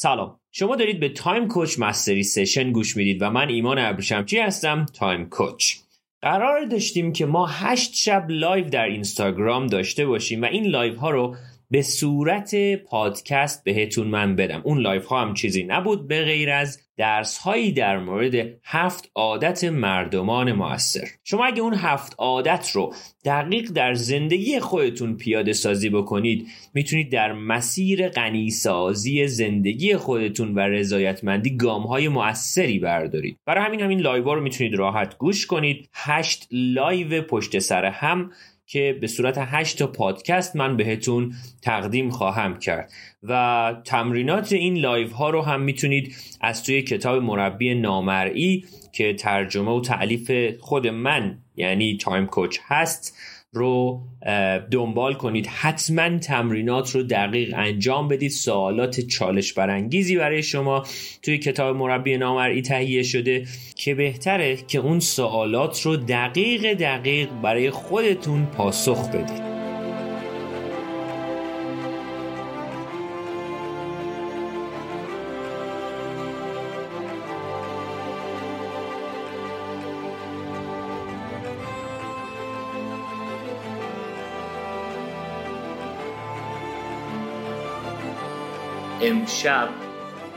سلام. شما دارید به Time Coach Mastery Session گوش می‌دید و من ایمان ابریشمچی هستم؟ Time Coach. قرار داشتیم که ما هشت شب لایو در اینستاگرام داشته باشیم و این لایو ها رو به صورت پادکست بهتون من بدم. اون لایو ها هم چیزی نبود به غیر از درس هایی در مورد هفت عادت مردمان موثر. شما اگه اون هفت عادت رو دقیق در زندگی خودتون پیاده سازی بکنید می‌تونید در مسیر غنی‌سازی زندگی خودتون و رضایتمندی گام های موثری بردارید. برای همین همین لایو رو می‌تونید راحت گوش کنید. هشت لایو پشت سر هم که به صورت 8 تا پادکست من بهتون تقدیم خواهم کرد. و تمرینات این لایو ها رو هم می‌تونید از توی کتاب مربی نامرئی که ترجمه و تألیف خود من یعنی Time Coach هست رو دنبال کنید. حتما تمرینات رو دقیق انجام بدید. سوالات چالش برانگیزی برای شما توی کتاب مربی نامرئی تهیه شده که بهتره که اون سوالات رو دقیق دقیق برای خودتون پاسخ بدید. امشب.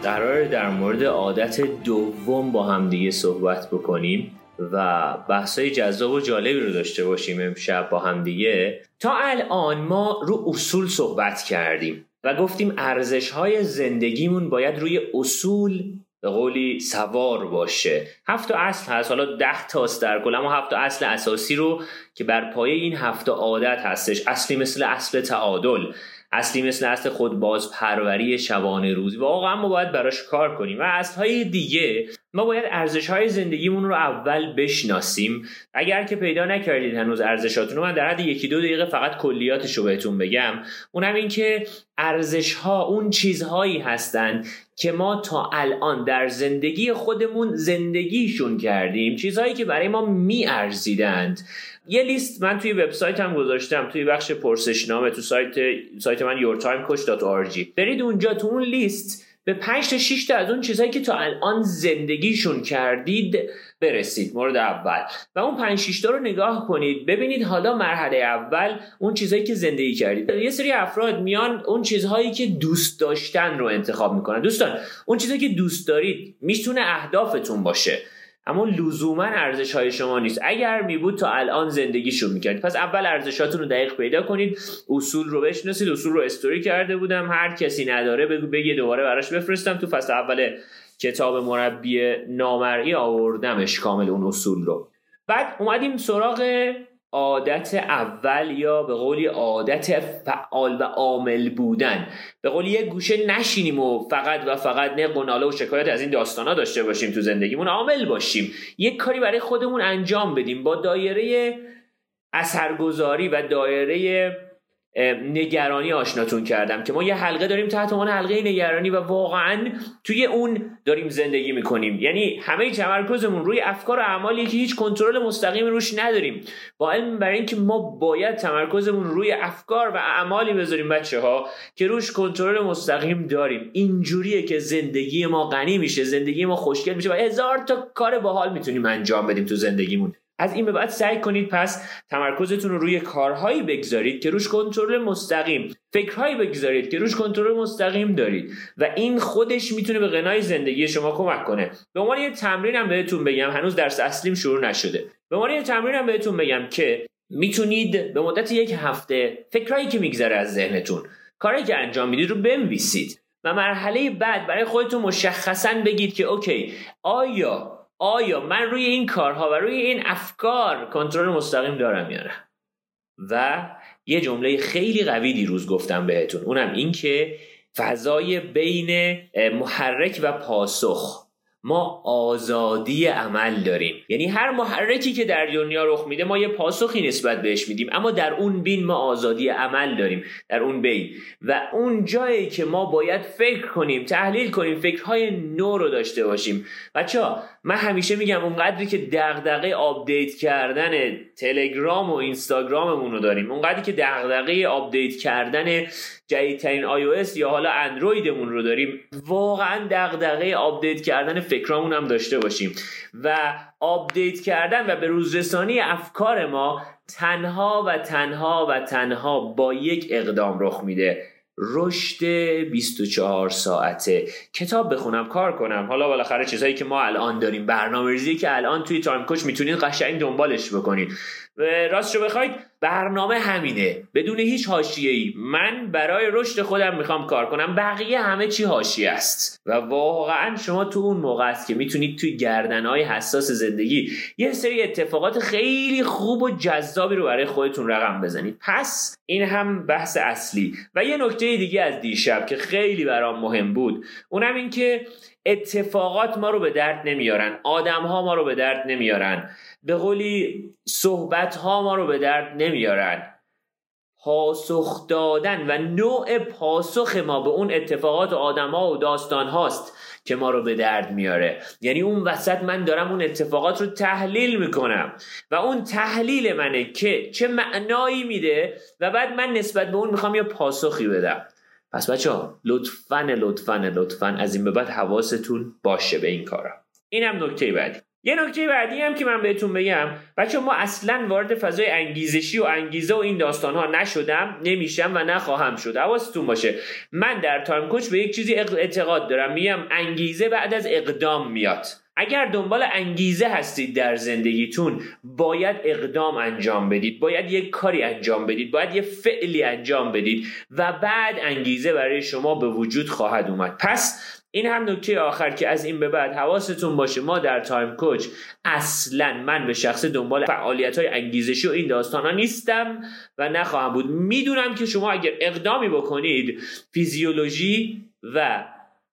قرار در مورد عادت دوم با همدیگه صحبت بکنیم و بحثای جذاب و جالبی رو داشته باشیم امشب با همدیگه تا الان ما رو اصول صحبت کردیم و گفتیم ارزش های زندگیمون باید روی اصول به قولی سوار باشه. هفت اصل هست حالا ده تاست در کل اما هفت اصل اساسی رو که بر پایه این هفت عادت هستش اصلی مثل اصل تعادل. اصلی مثل اصل خود باز پروری شبانه روزی واقعا ما باید براش کار کنیم. و اصلهای دیگه ما باید ارزش های زندگیمون رو اول بشناسیم. اگر که پیدا نکردید هنوز ارزشاتون رو من در حد یکی دو دقیقه فقط کلیاتش رو بهتون بگم. اون هم این که ارزش ها اون چیزهایی هستند که ما تا الان در زندگی خودمون زندگیشون کردیم. چیزهایی که برای ما میارزیدند. یه لیست من توی وبسایتم گذاشتم توی بخش پرسشنامه تو سایت سایت من yourtimecoach.org برید اونجا تو اون لیست به 5 تا 6 تا از اون چیزهایی که تا الان زندگیشون کردید برسید مورد اول. و اون 5 6 تا رو نگاه کنید ببینید حالا مرحله اول اون چیزهایی که زندگی کردید. یه سری افراد میان اون چیزهایی که دوست داشتن رو انتخاب می‌کنن. دوستان اون چیزهایی که دوست دارید می‌تونه اهدافتون باشه. اما لزوما ارزش های شما نیست. اگر می بود تا الان زندگیشون می‌کردید پس اول ارزشاتون رو دقیق پیدا کنید. اصول رو بشناسید. اصول رو استوری کرده بودم. هر کسی نداره بگو بگی دوباره براش بفرستم. تو فصل اول کتاب مربی نامرئی آوردمش کامل اون اصول رو. بعد اومدیم سراغ عادت اول یا به قولی عادت فعال و عامل بودن. به قولی یه گوشه نشینیم و فقط و فقط نه قناله و شکایت از این داستانا داشته باشیم تو زندگیمون. عامل باشیم. یک کاری برای خودمون انجام بدیم. با دایره اثرگذاری و دایره نگرانی آشناتون کردم که ما یه حلقه داریم تحت عنوان حلقه نگرانی و واقعا توی اون داریم زندگی می‌کنیم. یعنی همه تمرکزمون روی افکار و اعمالی که هیچ کنترل مستقیم روش نداریم. با علم بر اینکه ما باید تمرکزمون روی افکار و اعمالی بذاریم بچه ها که روش کنترل مستقیم داریم. اینجوریه که زندگی ما غنی میشه زندگی ما خوشگل میشه و هزار تا کار باحال می‌تونیم انجام بدیم تو زندگیمون. از این به بعد سعی کنید پس تمرکزتون رو روی کارهایی بگذارید که روش کنترل مستقیم. فکرهایی بگذارید که روش کنترل مستقیم دارید. و این خودش می‌تونه به غنای زندگی شما کمک کنه. به عنوان یه تمرینم بهتون بگم هنوز درس اصلیم شروع نشده. به عنوان یه تمرینم بهتون بگم که می‌تونید به مدت یک هفته فکرهایی که میگذره از ذهنتون کاری که انجام می‌دید رو بنویسید. و مرحله بعد برای خودتون مشخصا بگید که اوکی آیا آیا من روی این کارها و روی این افکار کنترل مستقیم دارم یا نه؟ و یه جمله خیلی قوی دیروز گفتم بهتون اونم این که فضای بین محرک و پاسخ. ما آزادی عمل داریم. یعنی هر محرکی که در دنیا رخ میده ما یه پاسخی نسبت بهش میدیم. اما در اون بین ما آزادی عمل داریم در اون بین. و اون جایی که ما باید فکر کنیم تحلیل کنیم فکرهای نو رو داشته باشیم. بچه ها من همیشه میگم اونقدری که دغدغه آپدیت کردن تلگرام و اینستاگراممون رو داریم اونقدری که دغدغه آپدیت کردن جدیدترین iOS یا حالا اندرویدمون رو داریم واقعا دغدغه آپدیت کردن فکرامون هم داشته باشیم و آپدیت کردن و به روزرسانی افکار ما تنها و تنها و تنها با یک اقدام رخ میده. رشد 24 ساعته. کتاب بخونم کار کنم. حالا بالاخره چیزهایی که ما الان داریم برنامه ریزی که الان توی تایم کوچ می‌تونید قشنگ دنبالش بکنید. راست رو بخواید برنامه همینه. بدون هیچ ای من برای رشد خودم می‌خوام کار کنم. بقیه همه چی حاشیه است. و واقعا شما تو اون موقع است که می‌تونید توی گردنهای حساس زندگی یه سری اتفاقات خیلی خوب و جذابی رو برای خودتون رقم بزنید. پس این هم بحث اصلی. و یه نکته دیگه از دیشب که خیلی برام مهم بود. اونم این که اتفاقات ما رو به درد نمیارن. آدم ها ما رو به درد نمیارن. به قولی صحبت ها ما رو به درد نمیارن پاسخ دادن و نوع پاسخ ما به اون اتفاقات و آدم ها و داستان هاست که ما رو به درد میاره. یعنی اون وسط من دارم اون اتفاقات رو تحلیل می‌کنم و اون تحلیل منه که چه معنایی میده و بعد من نسبت به اون می‌خوام یه پاسخی بدم. پس بچه ها لطفا لطفا لطفا از این به بعد حواستون باشه به این کارا. اینم نکته بعدی. یه نکته بعدی هم که من بهتون بگم بچه ها ما اصلا وارد فضای انگیزشی و انگیزه و این داستان ها نشدم نمیشم و نخواهم شد. حواستون باشه. من در Time Coach به یک چیزی اعتقاد دارم. میگم انگیزه بعد از اقدام میاد. اگر دنبال انگیزه هستید در زندگیتون باید اقدام انجام بدید. باید یک کاری انجام بدید. باید یه فعلی انجام بدید و بعد انگیزه برای شما به وجود خواهد اومد. پس این هم نکته آخر که از این به بعد حواستون باشه ما در Time Coach اصلا من به شخص دنبال فعالیت های انگیزشی و این داستان ها نیستم و نخواهم بود. می‌دونم که شما اگر اقدامی بکنید فیزیولوژی و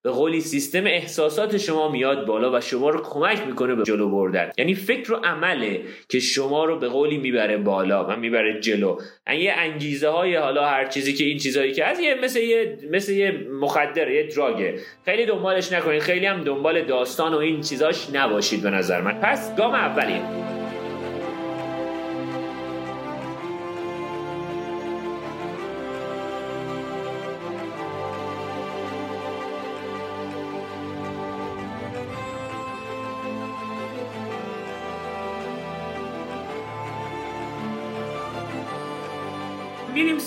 به قولی سیستم احساسات شما میاد بالا و شما رو کمک می‌کنه به جلو بردن. یعنی فکر و عمله که شما رو به قولی می‌بره بالا و می‌بره جلو. یه انگیزه های حالا هر چیزی که این چیزهایی که از یه مثل یه مثل یه مخدر یه دراگه خیلی دنبالش نکنید خیلی هم دنبال داستان و این چیزاش نباشید به نظر من. پس گام اولیه.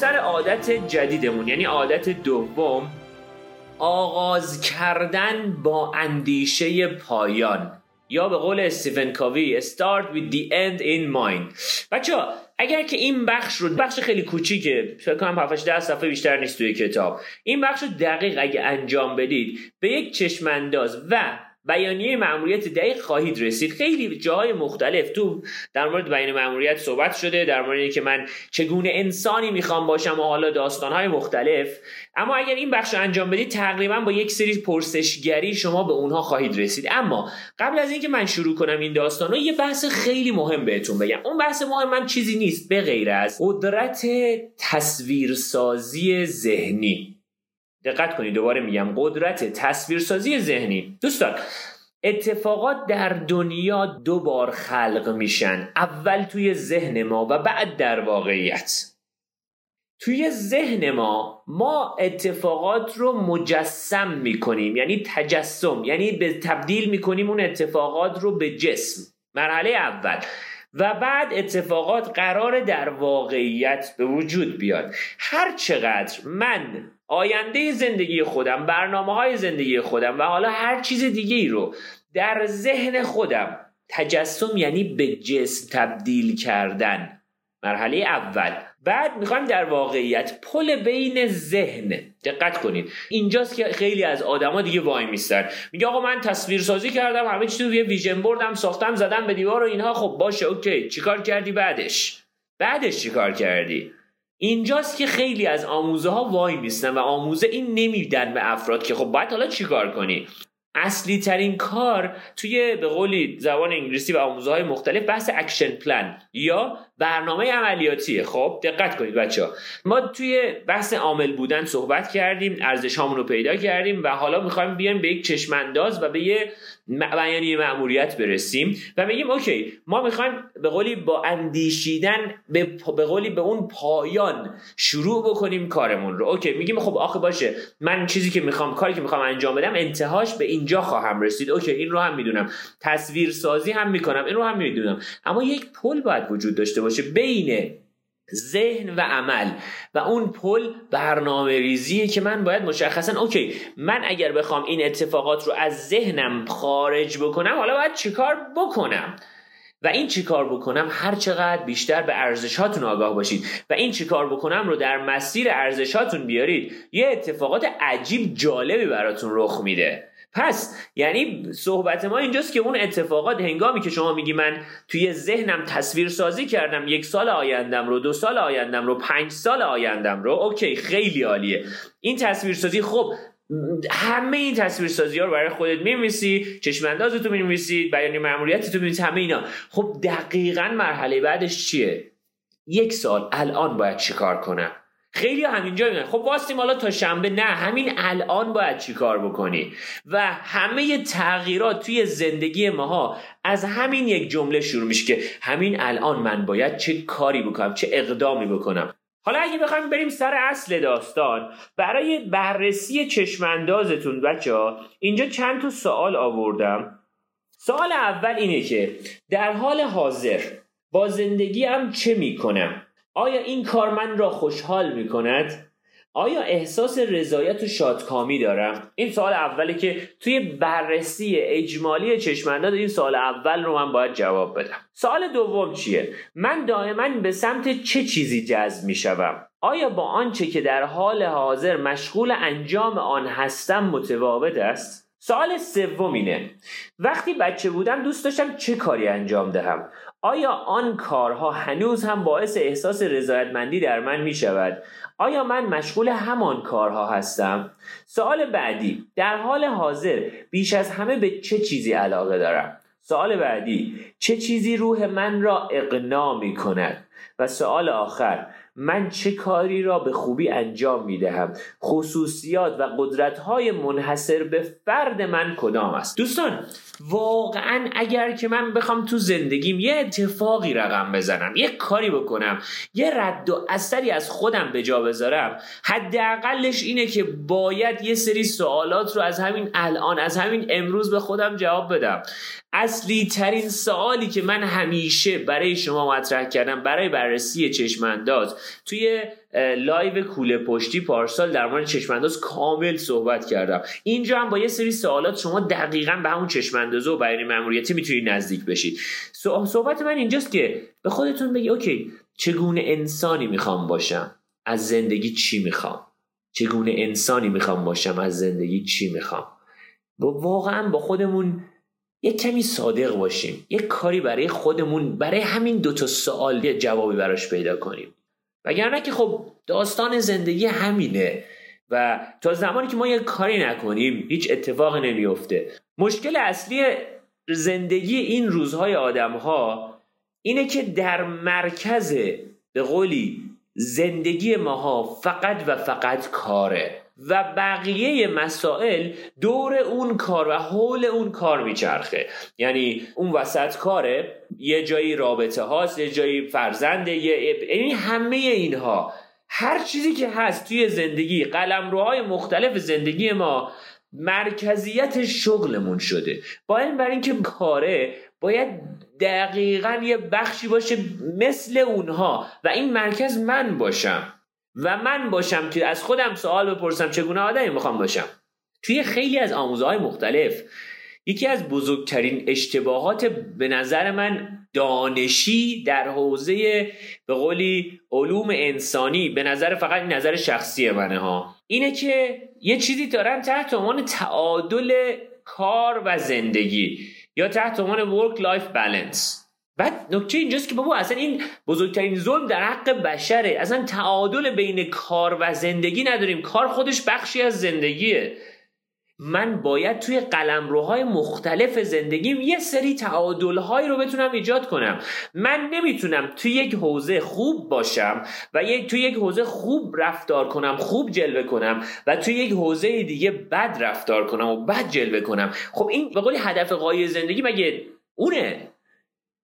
سر عادت جدیدمون یعنی عادت دوم آغاز کردن با اندیشه پایان. یا به قول استیفن کاوی start with the end in mind. بچه اگر که این بخش رو بخش خیلی کوچیکه فکر کنم 7 10 صفحه بیشتر نیست توی کتاب. این بخش رو دقیق اگه انجام بدید به یک چشم انداز و بیانیه مأموریت دقیق خواهید رسید. خیلی جاهای مختلف تو در مورد بیان مأموریت صحبت شده در مورد که من چگونه انسانی می‌خوام باشم و حالا داستانهای مختلف. اما اگر این بخش رو انجام بدید تقریبا با یک سری پرسشگری شما به اونها خواهید رسید. اما قبل از اینکه من شروع کنم این داستان یه بحث خیلی مهم بهتون بگم. اون بحث مهم من چیزی نیست به غیر از قدرت تصویرسازی ذهنی. دقت کنید دوباره میگم قدرت تصویرسازی ذهنی. دوستان اتفاقات در دنیا دو بار خلق میشن. اول توی ذهن ما و بعد در واقعیت. توی ذهن ما ما اتفاقات رو مجسم می‌کنیم یعنی تجسم یعنی به تبدیل می‌کنیم اون اتفاقات رو به جسم. مرحله اول. و بعد اتفاقات قرار در واقعیت به وجود بیاد. هر چقدر من آینده زندگی خودم برنامه های زندگی خودم و حالا هر چیز دیگه ای رو در ذهن خودم تجسم یعنی به جسم تبدیل کردن. مرحله اول. بعد می‌خوایم در واقعیت پل بین ذهن. دقت کنید. اینجاست که خیلی از آدما دیگه وای میستن. میگه آقا من تصویر سازی کردم همه چیز رو یه ویژن بردم ساختم زدم به دیوار و اینها. خب باشه اوکی. چیکار کردی بعدش؟ بعدش چیکار کردی؟ اینجاست که خیلی از آموزه ها وای میستن و آموزه این نمیدن به افراد که خب باید حالا چیکار کنی؟ اصلی ترین کار توی به قولی زبان انگلیسی و آموزه های مختلف بحث action plan یا برنامه عملیاتیه. خب دقت کنید بچه ها ما توی بحث عامل بودن صحبت کردیم ارزش رو پیدا کردیم و حالا می‌خوایم بیایم به یک چشم‌انداز و به یه بیانیه مأموریت برسیم و بگیم OK ما می‌خوایم به قولی با اندیشیدن به, به قولی به اون پایان شروع بکنیم کارمون رو. OK میگیم خب آخه باشه من چیزی که می‌خوام کاری که می‌خوام انجام بدم انتهاش به اینجا خواهم رسید. OK این رو هم می‌دونم. تصویر سازی هم می‌کنم این رو هم می‌دونم. اما یک پل باید وجود داشته باشه بین ذهن و عمل. و اون پل برنامه ریزیه که من باید مشخصا اوکی من اگر بخوام این اتفاقات رو از ذهنم خارج بکنم حالا باید چیکار بکنم؟ و این چیکار بکنم؟ هر چقدر بیشتر به ارزشاتون آگاه باشید. و این چیکار بکنم رو در مسیر ارزشاتون بیارید. یه اتفاقات عجیب جالبی براتون رخ میده. پس یعنی صحبت ما اینجاست که اون اتفاقات هنگامی که شما میگی من توی ذهنم تصویر سازی کردم یک سال آیندم رو دو سال آیندم رو پنج سال آیندم رو OK خیلی عالیه. این تصویر سازی خب همه این تصویر سازی ها رو برای خودت می‌نویسی چشم انداز تو می‌نویسی بیانیه مأموریت تو می‌نویسی همه اینا. خب دقیقا مرحله بعدش چیه؟ یک سوال الان باید چیکار کنم؟ خیلی همینجا میگن. خب واستیم حالا تا شنبه نه همین الان باید چیکار بکنی؟ و همه تغییرات توی زندگی ماها از همین یک جمله شروع میشه که همین الان من باید چه کاری بکنم چه اقدامی بکنم. حالا اگه بخوایم بریم سر اصل داستان برای بررسی چشماندازتون بچه ها اینجا چند تا سوال آوردم. سوال اول اینه که در حال حاضر با زندگی هم چه می‌کنم؟ آیا این کار من را خوشحال می کند؟ آیا احساس رضایت و شادکامی دارم؟ این سوال اولی که توی بررسی اجمالی چشمانداز این سوال اول رو من باید جواب بدم سوال دوم چیه؟ من دائما به سمت چه چیزی جذب می شوم؟ آیا با آنچه که در حال حاضر مشغول انجام آن هستم متفاوت است؟ سوال سوم اینه وقتی بچه بودم دوست داشتم چه کاری انجام دهم آیا آن کارها هنوز هم باعث احساس رضایتمندی در من می شود؟ آیا من مشغول همان کارها هستم؟ سوال بعدی در حال حاضر بیش از همه به چه چیزی علاقه دارم؟ سوال بعدی چه چیزی روح من را اقنا می کند؟ و سوال آخر من چه کاری را به خوبی انجام می دهم خصوصیات و قدرت های منحصر به فرد من کدام است؟ دوستان واقعا اگر که من بخوام تو زندگیم یه اتفاقی رقم بزنم یه کاری بکنم یه رد و اثری از خودم به جا بذارم حداقلش اینه که باید یه سری سوالات رو از همین الان از همین امروز به خودم جواب بدم. اصلی ترین سوالی که من همیشه برای شما مطرح کردم برای بررسی چشم‌انداز توی لایو کوله پشتی پارسال در مورد چشم‌انداز کامل صحبت کردم. اینجا هم با یه سری سوالات شما دقیقا به همون چشم‌انداز و بیانیه مأموریتی می‌تونید نزدیک بشید. صحبت من اینجاست که به خودتون بگی اوکی چگونه انسانی می‌خوام باشم؟ از زندگی چی می‌خوام؟ چگونه انسانی می‌خوام باشم؟ از زندگی چی می‌خوام؟ واقعا با خودمون یه کمی صادق باشیم. یه کاری برای خودمون برای همین دوتا سوال یه جوابی براش پیدا کنیم. وگرنه که خب داستان زندگی همینه و تا زمانی که ما یه کاری نکنیم هیچ اتفاقی نمیفته. مشکل اصلی زندگی این روزهای آدم ها اینه که در مرکز به قولی زندگی ماها فقط و فقط کاره. و بقیه مسائل دور اون کار و حول اون کار میچرخه. یعنی اون وسط کاره یه جایی رابطه هاست یه جایی فرزنده یه یعنی همه اینها. هر چیزی که هست توی زندگی قلمروهای مختلف زندگی ما مرکزیت شغلمون شده. با این بر اینکه کاره باید دقیقا یه بخشی باشه مثل اونها و این مرکز من باشم. و من باشم که از خودم سوال بپرسم چگونه آدمی می‌خوام باشم؟ توی خیلی از آموزه های مختلف یکی از بزرگترین اشتباهات به نظر من دانشی در حوزه به قولی علوم انسانی به نظر فقط نظر شخصی منه ها. اینه که یه چیزی دارن تحت عنوان تعادل کار و زندگی یا تحت عنوان work life balance. بعد نکته اینجاست که بابا اصلا این بزرگترین ظلم در حق بشره. اصلا تعادل بین کار و زندگی نداریم. کار خودش بخشی از زندگیه. من باید توی قلمروهای مختلف زندگیم یه سری تعادلهایی رو بتونم ایجاد کنم. من نمی‌تونم توی یک حوزه خوب باشم و یک توی یک حوزه خوب رفتار کنم خوب جلوه کنم و توی یک حوزه دیگه بد رفتار کنم و بد جلوه کنم. خب این به قولی هدف قایی زندگی مگه اونه؟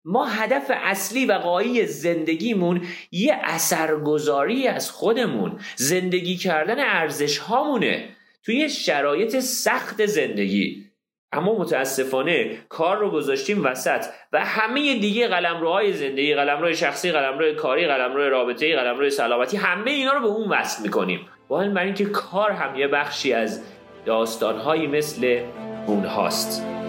ما هدف اصلی و قایی زندگیمون یه اثرگذاری از خودمون زندگی کردن ارزش هامونه توی شرایط سخت زندگی. اما متاسفانه کار رو گذاشتیم وسط و همه دیگه قلمروهای زندگی قلمرو شخصی قلمرو کاری قلمرو رابطه قلمرو سلامتی همه اینا رو به اون وصل می‌کنیم. با این برای اینکه کار هم یه بخشی از داستانهایی مثل اونهاست.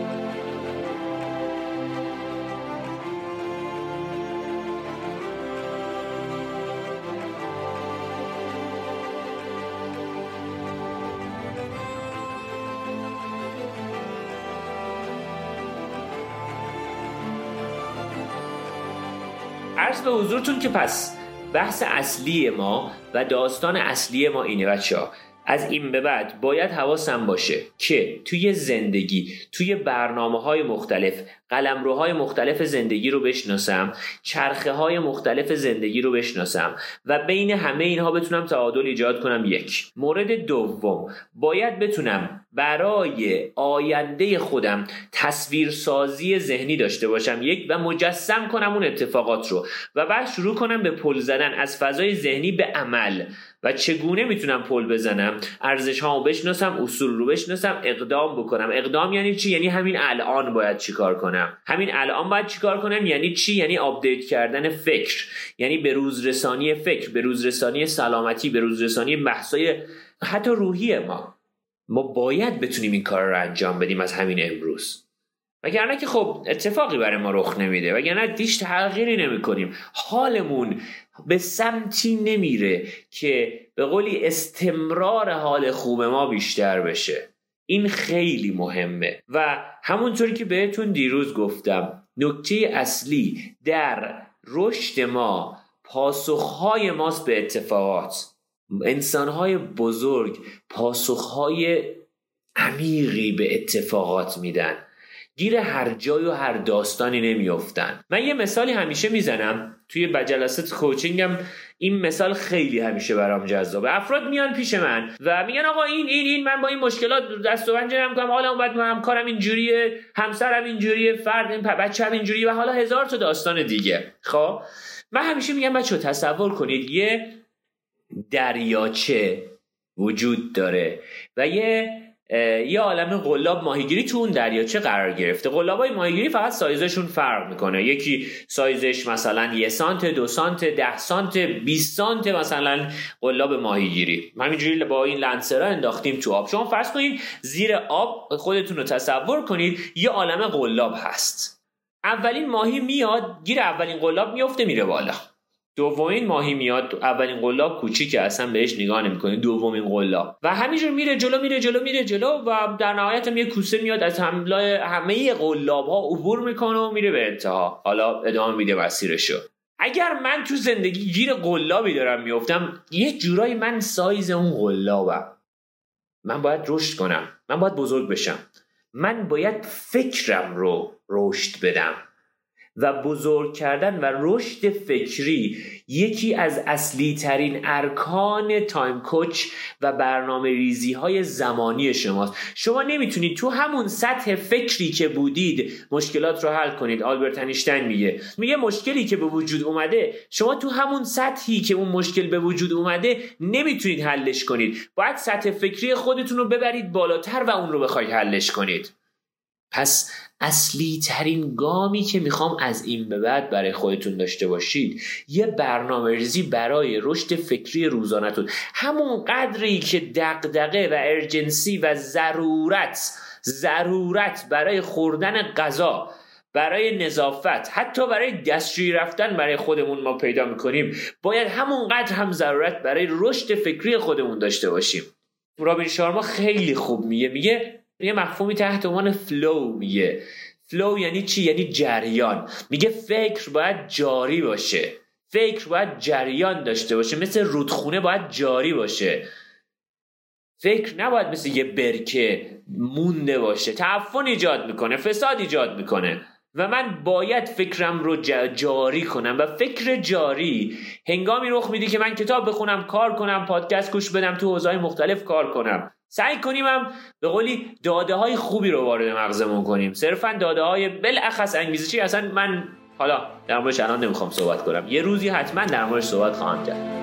عرض به حضورتون که پس بحث اصلی ما و داستان اصلی ما اینه بچه ها از این به بعد باید حواسم باشه که توی زندگی توی برنامه های مختلف قلمروهای مختلف زندگی رو بشناسم چرخه های مختلف زندگی رو بشناسم و بین همه اینها بتونم تعادل ایجاد کنم. یک. مورد دوم. باید بتونم برای آینده خودم تصویرسازی ذهنی داشته باشم یک و مجسم کنم اون اتفاقات رو و بعد شروع کنم به پل زدن از فضای ذهنی به عمل. و چگونه می‌تونم پل بزنم؟ ارزش هامو بشناسم اصول رو بشناسم اقدام بکنم. اقدام یعنی چی؟ یعنی همین الان باید چیکار کنم؟ همین الان باید چیکار کنم؟ یعنی چی؟ یعنی آپدیت کردن فکر. یعنی به روز رسانی فکر به روز رسانی سلامتی به روز رسانی بحثای حتی روحی ما. ما باید بتونیم این کار رو انجام بدیم از همین امروز. وگرنه که خب اتفاقی برای ما رخ نمیده. وگرنه هیچ تغییری نمی کنیم حالمون به سمتی نمیره که به قولی استمرار حال خوب ما بیشتر بشه. این خیلی مهمه. و همونطوری که بهتون دیروز گفتم نکته اصلی در رشد ما پاسخهای ماست به اتفاقات. انسانهای بزرگ پاسخهای عمیقی به اتفاقات میدن. گیر هر جای و هر داستانی نمیافتن. من یه مثالی همیشه می‌زنم توی جلسات کوچینگم. این مثال خیلی همیشه برام جذابه. افراد میان پیش من و میگن آقا این این این من با این مشکلات دست و پنجه کنم حالا بعد همکارم اینجوریه همسرم اینجوریه فرد این بچه‌م اینجوریه و حالا هزار تا داستان دیگه. خب؟ من همیشه میگم بچه تصور کنید یه دریاچه وجود داره و یه یه عالم قلاب ماهیگیری تو اون دریاچه قرار گرفته. های ماهیگیری فقط سایزشون فرق می‌کنه. یکی سایزش مثلا یه سانت دو سانت ده سانت 20 سانت مثلا قلاب ماهیگیری. همینجوری با این لنسرا انداختیم تو آب. شما فرض کنید زیر آب خودتون رو تصور کنید یه عالم قلاب هست. اولین ماهی میاد گیر اولین قلاب میفته میره بالا. دومین ماهی میاد اولین قلاب کوچیکه اصلا بهش نگاه نمی‌کنه دومین قلاب. و همینجور میره جلو میره جلو میره جلو و در نهایت هم یه کوسه میاد از حمله همه قلاب ها عبور می‌کنه و میره به انتها. حالا ادامه میده مسیرشو. اگر من تو زندگی گیر قلابی دارم میفتم یه جورایی من سایز اون قلابم. من باید رشد کنم. من باید بزرگ بشم. من باید فکرم رو رشد بدم. و بزرگ کردن و رشد فکری یکی از اصلی ترین ارکان Time Coach و برنامه ریزی های زمانی شماست. شما نمی‌تونید تو همون سطح فکری که بودید مشکلات رو حل کنید آلبرت انیشتین میگه. میگه مشکلی که به وجود اومده شما تو همون سطحی که اون مشکل به وجود اومده نمی‌تونید حلش کنید. باید سطح فکری خودتون رو ببرید بالاتر و اون رو بخواید حلش کنید. پس اصلی ترین گامی که می‌خوام از این به بعد برای خودتون داشته باشید یه برنامه ریزی برای رشد فکری روزانهتون. همون قدری که دقدقه و ارجنسی و ضرورت ضرورت برای خوردن غذا برای نظافت حتی برای دستشویی رفتن برای خودمون ما پیدا می‌کنیم باید همونقدر هم ضرورت برای رشد فکری خودمون داشته باشیم. رابین شارما خیلی خوب میگه میگه یه مفهومی تحت عنوان flow میگه. flow یعنی چی؟ یعنی جریان. میگه فکر باید جاری باشه. فکر باید جریان داشته باشه. مثل رودخونه باید جاری باشه. فکر نباید مثل یه برکه مونده باشه. تعفن ایجاد می‌کنه. فساد ایجاد می‌کنه. و من باید فکرم رو جاری کنم و فکر جاری. هنگامی رخ میده که من کتاب بخونم کار کنم پادکست گوش بدم تو حوزه‌های مختلف کار کنم. سعی کنیم هم به قولی داده های خوبی رو وارد مغزمون کنیم. صرفا داده های بالاخص انگیزشی. اصلا من حالا در موردش الان نمی‌خوام صحبت کنم. یه روزی حتما در موردش صحبت خواهم کرد.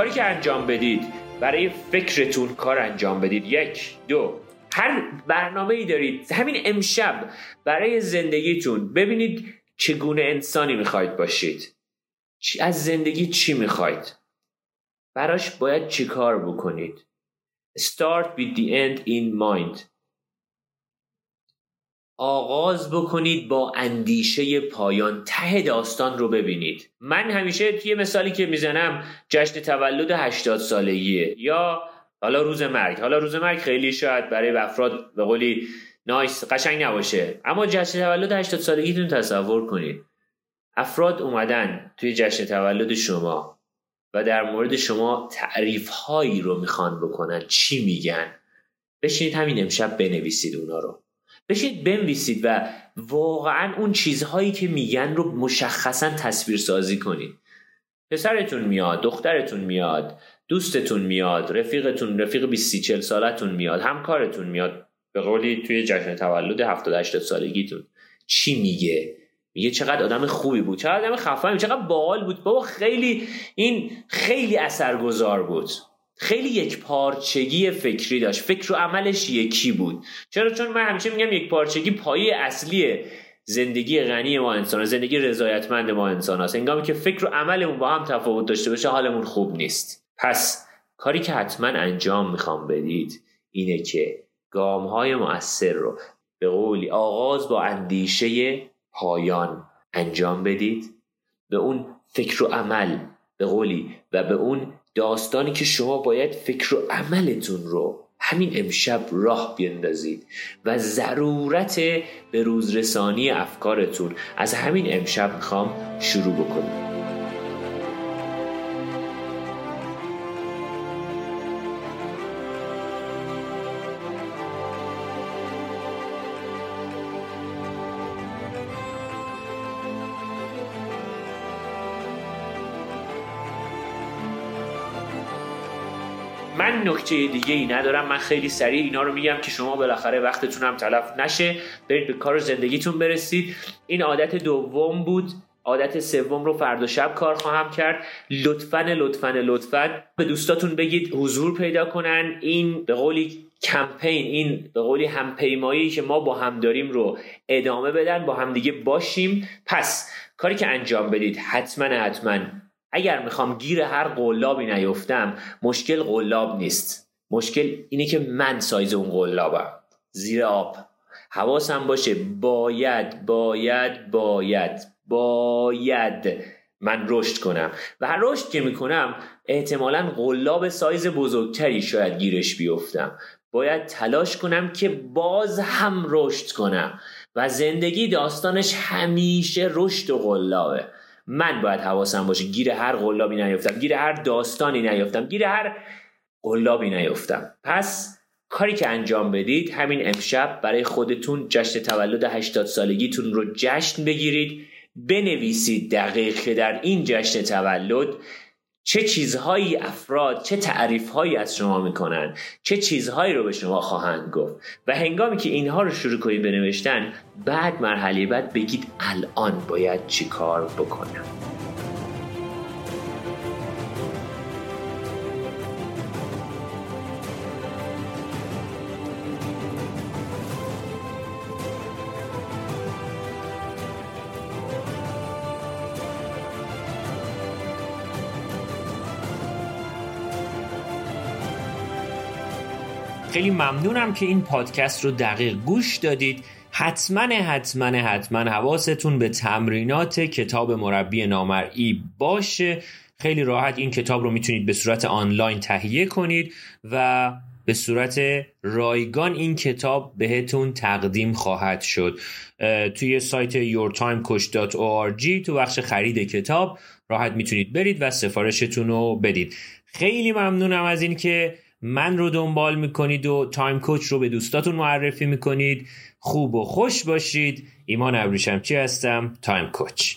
کاری که انجام بدید برای فکرتون کار انجام بدید. یک دو هر برنامه ای دارید همین امشب برای زندگیتون ببینید چگونه انسانی می‌خواید باشید. از زندگی چی می‌خواید؟ براش باید چی کار بکنید؟ Start with the end in mind. آغاز بکنید با اندیشه پایان. ته داستان رو ببینید. من همیشه یه مثالی که می‌زنم جشن تولد 80 سالگیه. یا حالا روز مرگ. حالا روز مرگ خیلی شاید برای افراد به قولی نایس قشنگ نباشه. اما جشن تولد 80 سالگیتون تصور کنید. افراد اومدن توی جشن تولد شما و در مورد شما تعریف هایی رو می‌خوان بکنن. چی میگن؟ بشینید همین امشب بنویسید اونا رو. بشید بنویسید و واقعا اون چیزهایی که میگن رو مشخصا تصویر سازی کنید پسرتون میاد دخترتون میاد دوستتون میاد رفیقتون رفیق 20 40 سالتون میاد همکارتون میاد. به قولی توی جشن تولد 70 80 سالگیتون. چی میگه؟ میگه چقدر آدم خوبی بود چقدر آدم خفنی چقدر باحال بود. بابا خیلی این خیلی اثرگذار بود. خیلی یک پارچگی فکری داشت. فکر و عملش یکی بود. چرا؟ چون من همیشه میگم یک پارچگی پایه اصلی زندگی غنی ما انسان زندگی رضایتمند ما انسان هست انگامی که فکر و عملمون با هم تفاوت داشته باشه حالمون خوب نیست. پس کاری که حتما انجام می‌خوام بدید اینه که گام های مؤثر رو به قولی آغاز با اندیشه پایان انجام بدید. به اون فکر و عمل به قولی و به اون داستانی که شما باید فکر و عملتون رو همین امشب راه بیندازید و ضرورت به روزرسانی افکارتون از همین امشب می‌خوام شروع بکنید نکته دیگه ای ندارم. من خیلی سریع اینا رو میگم که شما بالاخره وقتتون هم تلف نشه. برید به کار زندگیتون برسید. این عادت دوم بود. عادت سوم رو فردا شب کار خواهم کرد. لطفا لطفا لطفا به دوستاتون بگید حضور پیدا کنن. این به قولی کمپین این به قولی همپیمایی که ما با هم داریم رو ادامه بدن. با هم دیگه باشیم. پس کاری که انجام بدید حتما حتما اگر می‌خوام گیر هر قلابی نیفتم مشکل قلاب نیست. مشکل اینه که من سایز اون قلابم. زیر آب. حواسم باشه. باید باید باید باید من رشد کنم. و هر رشد که می‌کنم احتمالا قلاب سایز بزرگتری شاید گیرش بیفتم. باید تلاش کنم که باز هم رشد کنم. و زندگی داستانش همیشه رشد و قلابه. من باید حواسم باشه. گیر هر قلابی نیفتم. گیر هر داستانی نیفتم. گیر هر قلابی نیفتم. پس کاری که انجام بدید همین امشب برای خودتون جشن تولد 80 سالگیتون رو جشن بگیرید. بنویسید دقیق که در این جشن تولد چه چیزهایی افراد چه تعریفهایی از شما می‌کنن؟ چه چیزهایی رو به شما خواهند گفت؟ و هنگامی که اینها رو شروع کنید بنوشتن بعد مرحله بعد بگید الان باید چی کار بکنم. خیلی ممنونم که این پادکست رو دقیق گوش دادید. حتما حتما حتما حواستون به تمرینات کتاب مربی نامرئی باشه. خیلی راحت این کتاب رو می‌تونید به صورت آنلاین تهیه کنید و به صورت رایگان این کتاب بهتون تقدیم خواهد شد. توی سایت yourtimecoach.org تو بخش خرید کتاب راحت می‌تونید برید و سفارشتون رو بدید. خیلی ممنونم از این که من رو دنبال می‌کنید و Time Coach رو به دوستاتون معرفی می‌کنید. خوب و خوش باشید. ایمان ابریشمچی هستم؟ Time Coach.